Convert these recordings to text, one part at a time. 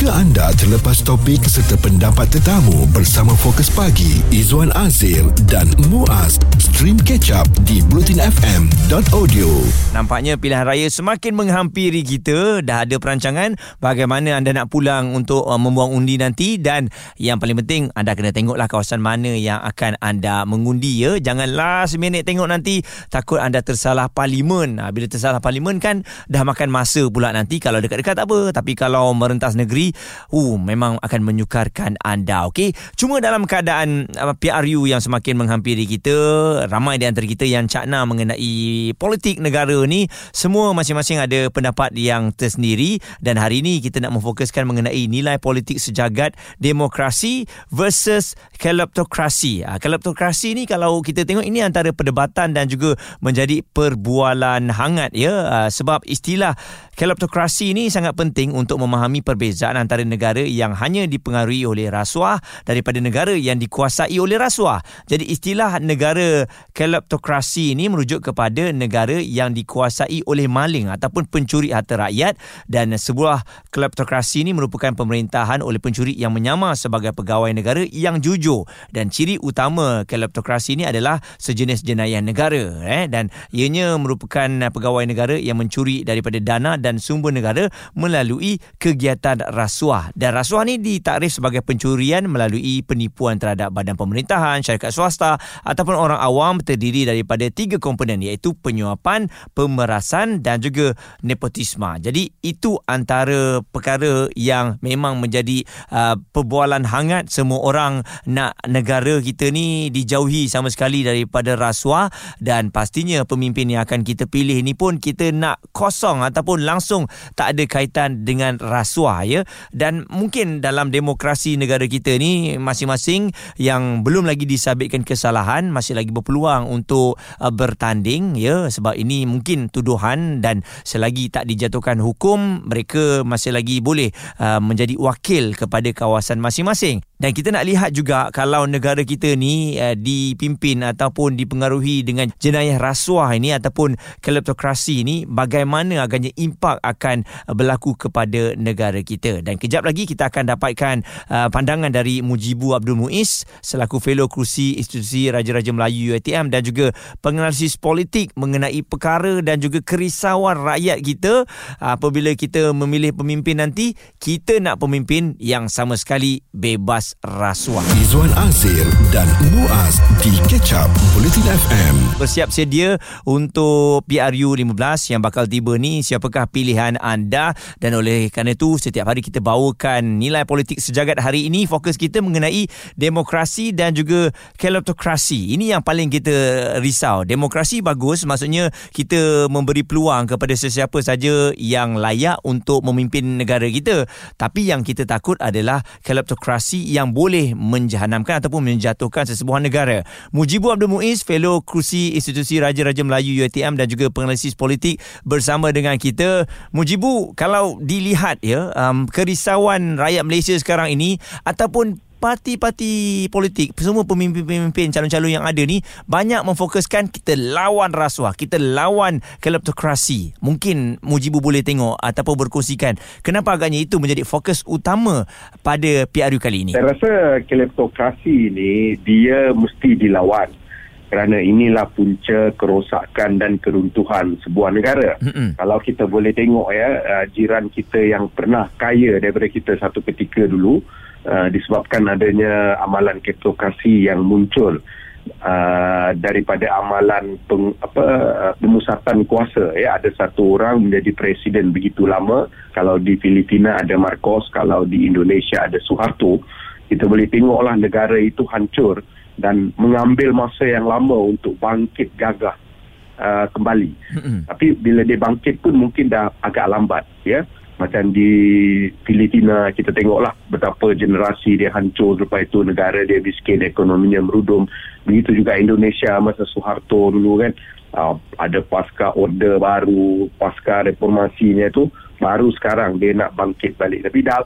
Jika anda terlepas topik serta pendapat tetamu bersama Fokus Pagi, Izwan Azir dan Muaz, stream catch up di blutinfm.audio. Nampaknya pilihan raya semakin menghampiri kita. Dah ada perancangan bagaimana anda nak pulang untuk uh, membuang undi nanti dan yang paling penting anda kena tengoklah kawasan mana yang akan anda mengundi ya. Jangan last minute tengok nanti takut anda tersalah parlimen. Ha, bila tersalah parlimen kan dah makan masa pula nanti kalau dekat-dekat tak apa tapi kalau merentas negeri uh, memang akan menyukarkan anda. Okey cuma dalam keadaan uh, PRU yang semakin menghampiri kita ramai di antara kita yang cakna mengenai politik negara ni semua masing-masing ada pendapat yang tersendiri. Dan hari ini kita nak memfokuskan mengenai nilai politik sejagat demokrasi versus kleptokrasi. Uh, kleptokrasi ni kalau kita tengok ini antara perdebatan dan juga menjadi perbualan hangat ya. Uh, sebab istilah kleptokrasi ni sangat penting untuk memahami perbezaan antara negara yang hanya dipengaruhi oleh rasuah daripada negara yang dikuasai oleh rasuah. Jadi istilah negara kleptokrasi ini merujuk kepada negara yang dikuasai oleh maling ataupun pencuri harta rakyat. Dan sebuah kleptokrasi ini merupakan pemerintahan oleh pencuri yang menyamar sebagai pegawai negara yang jujur. Dan ciri utama kleptokrasi ini adalah sejenis jenayah negara eh? Dan ianya merupakan pegawai negara yang mencuri daripada dana dan sumber negara melalui kegiatan rasuah dan rasuah ni ditakrif sebagai pencurian melalui penipuan terhadap badan pemerintahan, syarikat swasta ataupun orang awam terdiri daripada tiga komponen iaitu penyuapan, pemerasan dan juga nepotisme. Jadi itu antara perkara yang memang menjadi uh, perbualan hangat semua orang nak negara kita ni dijauhi sama sekali daripada rasuah dan pastinya pemimpin yang akan kita pilih ni pun kita nak kosong ataupun langsung tak ada kaitan dengan rasuah ya. Dan mungkin dalam demokrasi negara kita ni masing-masing yang belum lagi disabitkan kesalahan masih lagi berpeluang untuk uh, bertanding ya. Sebab ini mungkin tuduhan dan selagi tak dijatuhkan hukum mereka masih lagi boleh uh, menjadi wakil kepada kawasan masing-masing dan kita nak lihat juga kalau negara kita ni uh, dipimpin ataupun dipengaruhi dengan jenayah rasuah ini ataupun kleptokrasi ini bagaimana agaknya impak akan uh, berlaku kepada negara kita. Dan kejap lagi kita akan dapatkan uh, pandangan dari Mujibu Abdul Muiz selaku fellow kerusi institusi Raja-Raja Melayu UiTM dan juga penganalisis politik mengenai perkara dan juga kerisauan rakyat kita. Apabila kita memilih pemimpin nanti kita nak pemimpin yang sama sekali bebas rasuah. Izwan Azir dan Muaz di Catch Up Bulletin FM. Bersiap sedia untuk PRU 15 yang bakal tiba ni. Siapakah pilihan anda? Dan oleh kerana itu, setiap hari kita bawakan nilai politik sejagat hari ini. Fokus kita mengenai demokrasi dan juga kleptokrasi. Ini yang paling kita risau. Demokrasi bagus, maksudnya kita memberi peluang kepada sesiapa saja yang layak untuk memimpin negara kita. Tapi yang kita takut adalah kleptokrasi yang yang boleh menjahanamkan ataupun menjatuhkan sesebuah negara. Mujibu Abdul Muiz, fellow kerusi Institusi Raja-Raja Melayu UiTM dan juga penganalisis politik bersama dengan kita. Mujibu, kalau dilihat ya, um, kerisauan rakyat Malaysia sekarang ini ataupun parti-parti politik semua pemimpin-pemimpin calon-calon yang ada ni banyak memfokuskan kita lawan rasuah kita lawan kleptokrasi mungkin Mujibu boleh tengok ataupun berkongsikan kenapa agaknya itu menjadi fokus utama pada PRU kali ini saya rasa kleptokrasi ni dia mesti dilawan kerana inilah punca kerosakan dan keruntuhan sebuah negara. Mm-hmm. Kalau kita boleh tengok ya uh, jiran kita yang pernah kaya daripada kita satu ketika dulu uh, disebabkan adanya amalan kleptokrasi yang muncul uh, daripada amalan peng, apa uh, pemusatan kuasa ya ada satu orang menjadi presiden begitu lama kalau di Filipina ada Marcos kalau di Indonesia ada Suharto kita boleh tengoklah negara itu hancur dan mengambil masa yang lama untuk bangkit gagah uh, kembali. Mm-hmm. Tapi bila dia bangkit pun mungkin dah agak lambat, ya. Macam di Filipina kita tengoklah betapa generasi dia hancur lepas itu negara dia miskin, ekonominya merudum. Begitu juga Indonesia masa Soeharto dulu kan. Uh, ada pasca order baru, pasca reformasinya tu baru sekarang dia nak bangkit balik. Tapi dah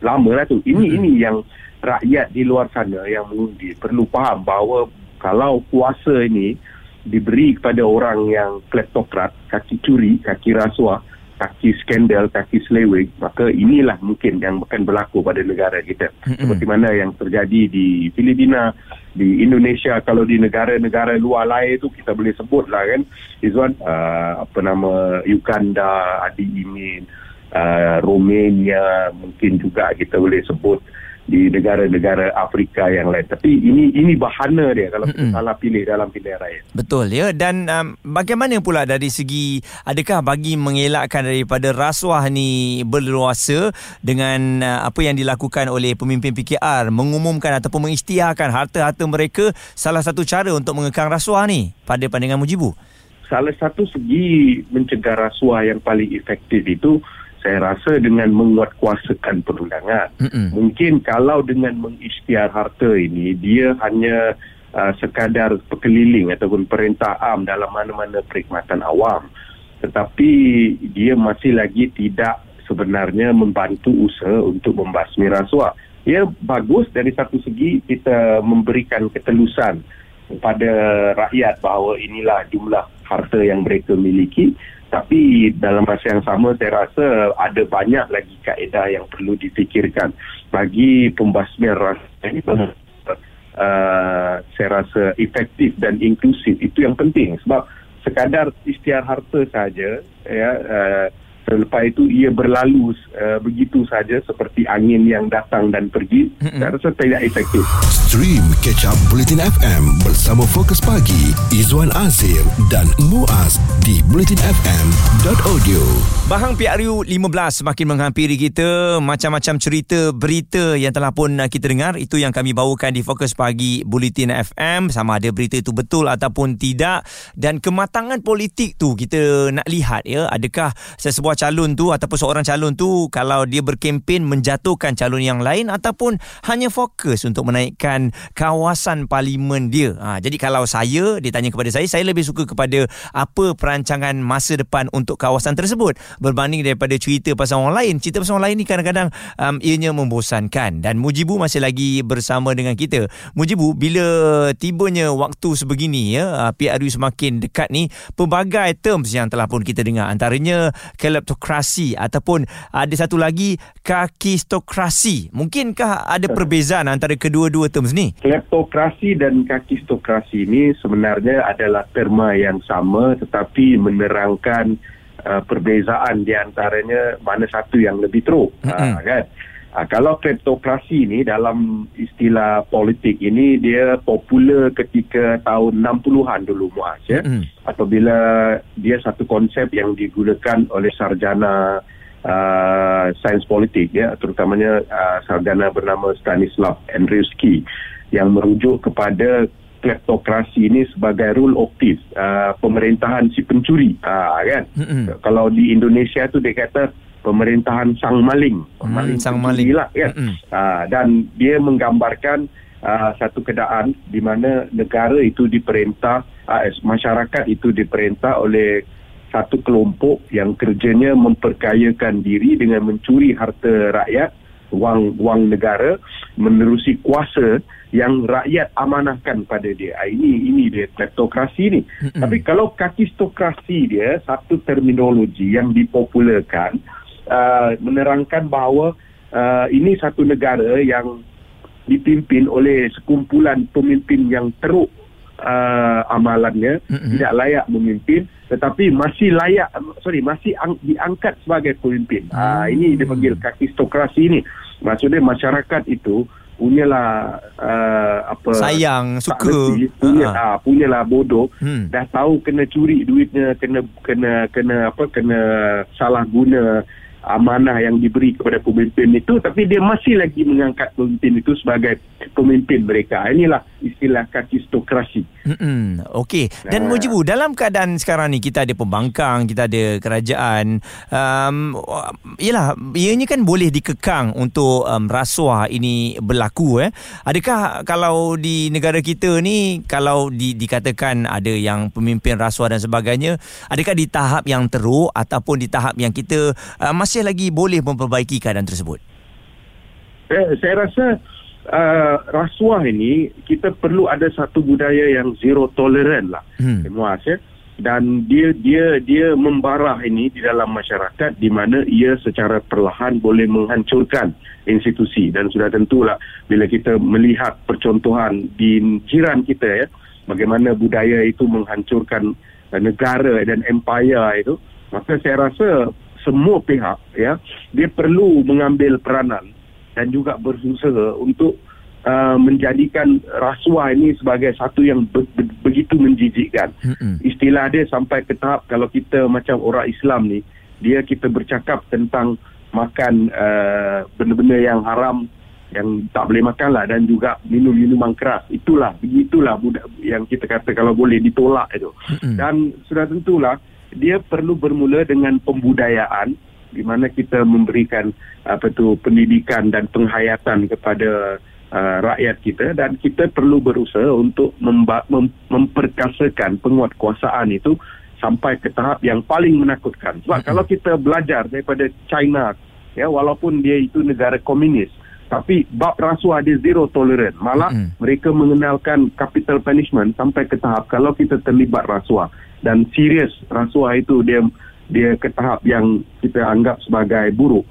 lama lah tu. Ini mm-hmm. ini yang rakyat di luar sana yang mengundi perlu faham bahawa kalau kuasa ini diberi kepada orang yang kleptokrat, kaki curi, kaki rasuah, kaki skandal, kaki seleweng, maka inilah mungkin yang akan berlaku pada negara kita. Mm-hmm. Seperti mana yang terjadi di Filipina, di Indonesia, kalau di negara-negara luar lain itu kita boleh sebut lah kan, Izwan, uh, apa nama, Uganda, Adi Imin, uh, Romania, mungkin juga kita boleh sebut di negara-negara Afrika yang lain. Tapi ini ini bahana dia kalau kita salah pilih dalam pilihan raya. Betul ya dan um, bagaimana pula dari segi adakah bagi mengelakkan daripada rasuah ni berluasa dengan uh, apa yang dilakukan oleh pemimpin PKR mengumumkan ataupun mengisytiharkan harta-harta mereka salah satu cara untuk mengekang rasuah ni pada pandangan Mujibu? Salah satu segi mencegah rasuah yang paling efektif itu saya rasa dengan menguatkuasakan perundangan. Mm-mm. Mungkin kalau dengan mengisytiar harta ini, dia hanya uh, sekadar pekeliling ataupun perintah am dalam mana-mana perkhidmatan awam. Tetapi dia masih lagi tidak sebenarnya membantu usaha untuk membasmi rasuah. Ya bagus dari satu segi kita memberikan ketelusan kepada rakyat bahawa inilah jumlah harta yang mereka miliki tapi dalam masa yang sama saya rasa ada banyak lagi kaedah yang perlu difikirkan. Bagi pembasmian rasa ini uh, saya rasa efektif dan inklusif. Itu yang penting. Sebab sekadar istiar harta saja ya uh, Selepas itu ia berlalu uh, begitu saja seperti angin yang datang dan pergi. Saya rasa tidak efektif. Stream Catch Up Bulletin FM bersama Fokus Pagi Izwan Azir dan Muaz di bulletinfm.audio. Bahang PRU 15 semakin menghampiri kita. Macam-macam cerita berita yang telah pun kita dengar itu yang kami bawakan di Fokus Pagi Bulletin FM sama ada berita itu betul ataupun tidak dan kematangan politik tu kita nak lihat ya adakah sesebuah sebuah calon tu ataupun seorang calon tu kalau dia berkempen menjatuhkan calon yang lain ataupun hanya fokus untuk menaikkan kawasan parlimen dia. Ha, jadi kalau saya ditanya kepada saya, saya lebih suka kepada apa perancangan masa depan untuk kawasan tersebut berbanding daripada cerita pasal orang lain. Cerita pasal orang lain ni kadang-kadang um, ianya membosankan dan Mujibu masih lagi bersama dengan kita. Mujibu, bila tibanya waktu sebegini ya, uh, PRU semakin dekat ni, pelbagai terms yang telah pun kita dengar antaranya kleptokrasi ataupun ada satu lagi kakistokrasi. Mungkinkah ada perbezaan antara kedua-dua terms ni? Kleptokrasi dan kakistokrasi ini sebenarnya adalah terma yang sama tetapi menerangkan uh, perbezaan di antaranya mana satu yang lebih teruk. Mm-hmm. Uh, kan? Ha, kalau kleptokrasi ini dalam istilah politik ini dia popular ketika tahun 60-an dulu Muaz ya. Mm. Apabila dia satu konsep yang digunakan oleh sarjana uh, sains politik ya terutamanya uh, sarjana bernama Stanislav Andrzejewski yang merujuk kepada kleptokrasi ini sebagai rule of thief uh, pemerintahan si pencuri uh, kan. Mm-hmm. Kalau di Indonesia tu dia kata pemerintahan sang maling, hmm, maling sang maling lah kan. Mm-hmm. Uh, dan dia menggambarkan uh, satu keadaan di mana negara itu diperintah, uh, masyarakat itu diperintah oleh satu kelompok yang kerjanya memperkayakan diri dengan mencuri harta rakyat, wang wang negara, menerusi kuasa yang rakyat amanahkan pada dia. Ini ini dia kleptokrasi ni. Mm-hmm. Tapi kalau kakistokrasi dia satu terminologi yang dipopularkan uh, menerangkan bahawa uh, ini satu negara yang dipimpin oleh sekumpulan pemimpin yang teruk uh, amalannya mm-hmm. tidak layak memimpin tetapi masih layak sorry masih ang, diangkat sebagai pemimpin. Mm. Uh, ini dipanggil kakistokrasi ini. Maksudnya masyarakat itu punyalah uh, apa sayang suka punya uh-huh. uh, punyalah bodoh hmm. dah tahu kena curi duitnya kena kena kena apa kena salah guna amanah yang diberi kepada pemimpin itu tapi dia masih lagi mengangkat pemimpin itu sebagai pemimpin mereka. Inilah istilah kakistokrasi hmm okey. Dan nah. Mujibu dalam keadaan sekarang ni kita ada pembangkang kita ada kerajaan um yalah ianya kan boleh dikekang untuk um, rasuah ini berlaku eh. Adakah kalau di negara kita ni kalau di, dikatakan ada yang pemimpin rasuah dan sebagainya adakah di tahap yang teruk ataupun di tahap yang kita uh, masih masih lagi boleh memperbaiki keadaan tersebut? Saya, eh, saya rasa uh, rasuah ini kita perlu ada satu budaya yang zero tolerant lah. Hmm. Muas, ya. dan dia dia dia membarah ini di dalam masyarakat di mana ia secara perlahan boleh menghancurkan institusi dan sudah tentulah bila kita melihat percontohan di jiran kita ya bagaimana budaya itu menghancurkan negara dan empire itu maka saya rasa semua pihak ya dia perlu mengambil peranan dan juga berusaha untuk uh, menjadikan rasuah ini sebagai satu yang be- be- begitu menjijikkan. Mm-hmm. Istilah dia sampai ke tahap kalau kita macam orang Islam ni dia kita bercakap tentang makan uh, benda-benda yang haram yang tak boleh makan lah dan juga minum minuman keras itulah begitulah budak yang kita kata kalau boleh ditolak itu mm-hmm. dan sudah tentulah dia perlu bermula dengan pembudayaan di mana kita memberikan apa tu pendidikan dan penghayatan kepada uh, rakyat kita dan kita perlu berusaha untuk memba- mem- memperkasakan penguatkuasaan itu sampai ke tahap yang paling menakutkan. Sebab mm-hmm. kalau kita belajar daripada China ya walaupun dia itu negara komunis tapi bab rasuah dia zero tolerant. Malah mm-hmm. mereka mengenalkan capital punishment sampai ke tahap kalau kita terlibat rasuah dan serius rasuah itu dia dia ke tahap yang kita anggap sebagai buruk.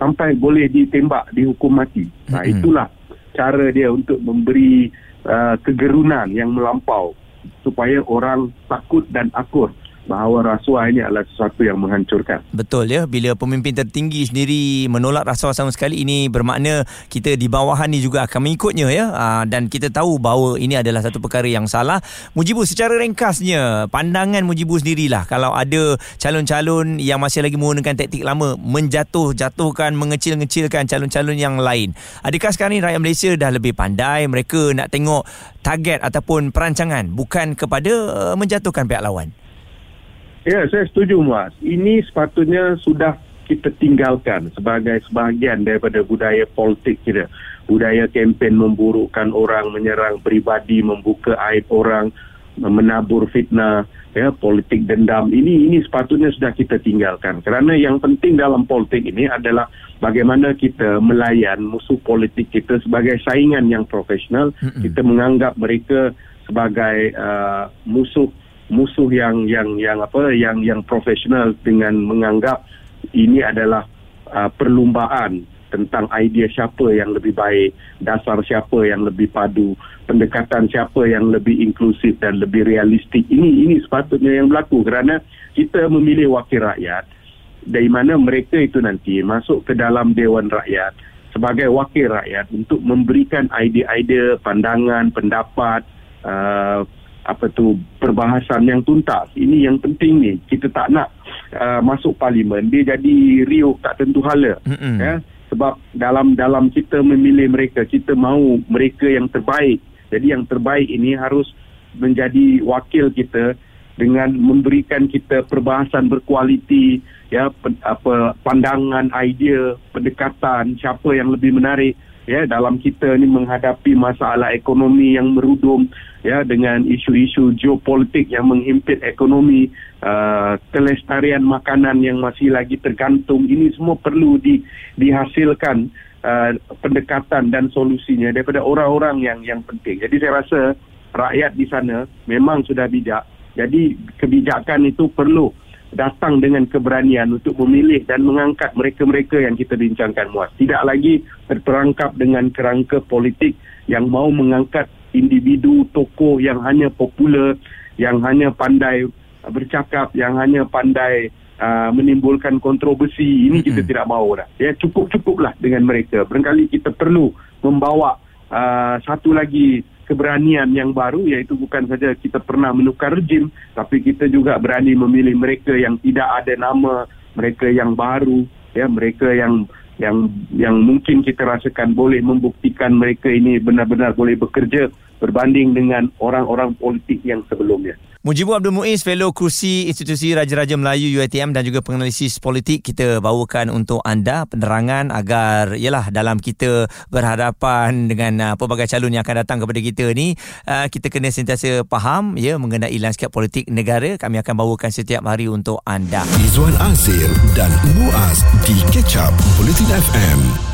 Sampai boleh ditembak dihukum mati. Nah itulah cara dia untuk memberi uh, kegerunan yang melampau supaya orang takut dan akur bahawa rasuah ini adalah sesuatu yang menghancurkan. Betul ya, bila pemimpin tertinggi sendiri menolak rasuah sama sekali ini bermakna kita di bawahan ni juga akan mengikutnya ya ah, dan kita tahu bahawa ini adalah satu perkara yang salah. Mujibu secara ringkasnya, pandangan Mujibu sendirilah kalau ada calon-calon yang masih lagi menggunakan taktik lama menjatuh-jatuhkan, mengecil-ngecilkan calon-calon yang lain. Adakah sekarang ni rakyat Malaysia dah lebih pandai mereka nak tengok target ataupun perancangan bukan kepada uh, menjatuhkan pihak lawan? Ya, saya setuju Mas. Ini sepatutnya sudah kita tinggalkan sebagai sebahagian daripada budaya politik kita. Budaya kempen memburukkan orang, menyerang pribadi, membuka aib orang, menabur fitnah, ya, politik dendam. Ini ini sepatutnya sudah kita tinggalkan. Kerana yang penting dalam politik ini adalah bagaimana kita melayan musuh politik kita sebagai saingan yang profesional. Mm-hmm. Kita menganggap mereka sebagai uh, musuh musuh yang yang yang apa yang yang profesional dengan menganggap ini adalah uh, perlumbaan tentang idea siapa yang lebih baik, dasar siapa yang lebih padu, pendekatan siapa yang lebih inklusif dan lebih realistik. Ini ini sepatutnya yang berlaku kerana kita memilih wakil rakyat dari mana mereka itu nanti masuk ke dalam dewan rakyat sebagai wakil rakyat untuk memberikan idea-idea, pandangan, pendapat uh, apa tu perbahasan yang tuntas. Ini yang penting ni. Kita tak nak uh, masuk parlimen. Dia jadi riuh tak tentu hala. Mm-hmm. ya sebab dalam dalam kita memilih mereka kita mahu mereka yang terbaik. Jadi yang terbaik ini harus menjadi wakil kita dengan memberikan kita perbahasan berkualiti ya apa pandangan idea pendekatan siapa yang lebih menarik ya dalam kita ni menghadapi masalah ekonomi yang merudum ya dengan isu-isu geopolitik yang menghimpit ekonomi uh, kelestarian makanan yang masih lagi tergantung. Ini semua perlu di, dihasilkan uh, pendekatan dan solusinya daripada orang-orang yang yang penting. Jadi saya rasa rakyat di sana memang sudah bijak. Jadi kebijakan itu perlu datang dengan keberanian untuk memilih dan mengangkat mereka-mereka yang kita bincangkan muat. Tidak lagi terperangkap dengan kerangka politik yang mau mengangkat individu tokoh yang hanya popular, yang hanya pandai bercakap, yang hanya pandai uh, menimbulkan kontroversi. Ini kita mm-hmm. tidak mahu dah. Ya cukup-cukuplah dengan mereka. Barangkali kita perlu membawa uh, satu lagi keberanian yang baru iaitu bukan saja kita pernah menukar rejim tapi kita juga berani memilih mereka yang tidak ada nama mereka yang baru ya mereka yang yang yang mungkin kita rasakan boleh membuktikan mereka ini benar-benar boleh bekerja berbanding dengan orang-orang politik yang sebelumnya. Mujibu Abdul Muiz, fellow kursi Institusi Raja-Raja Melayu UiTM dan juga penganalisis politik kita bawakan untuk anda penerangan agar yalah dalam kita berhadapan dengan uh, pelbagai calon yang akan datang kepada kita ni uh, kita kena sentiasa faham ya mengenai lanskap politik negara kami akan bawakan setiap hari untuk anda. Izwan Azir dan Muaz di Catch Up Bulletin FM.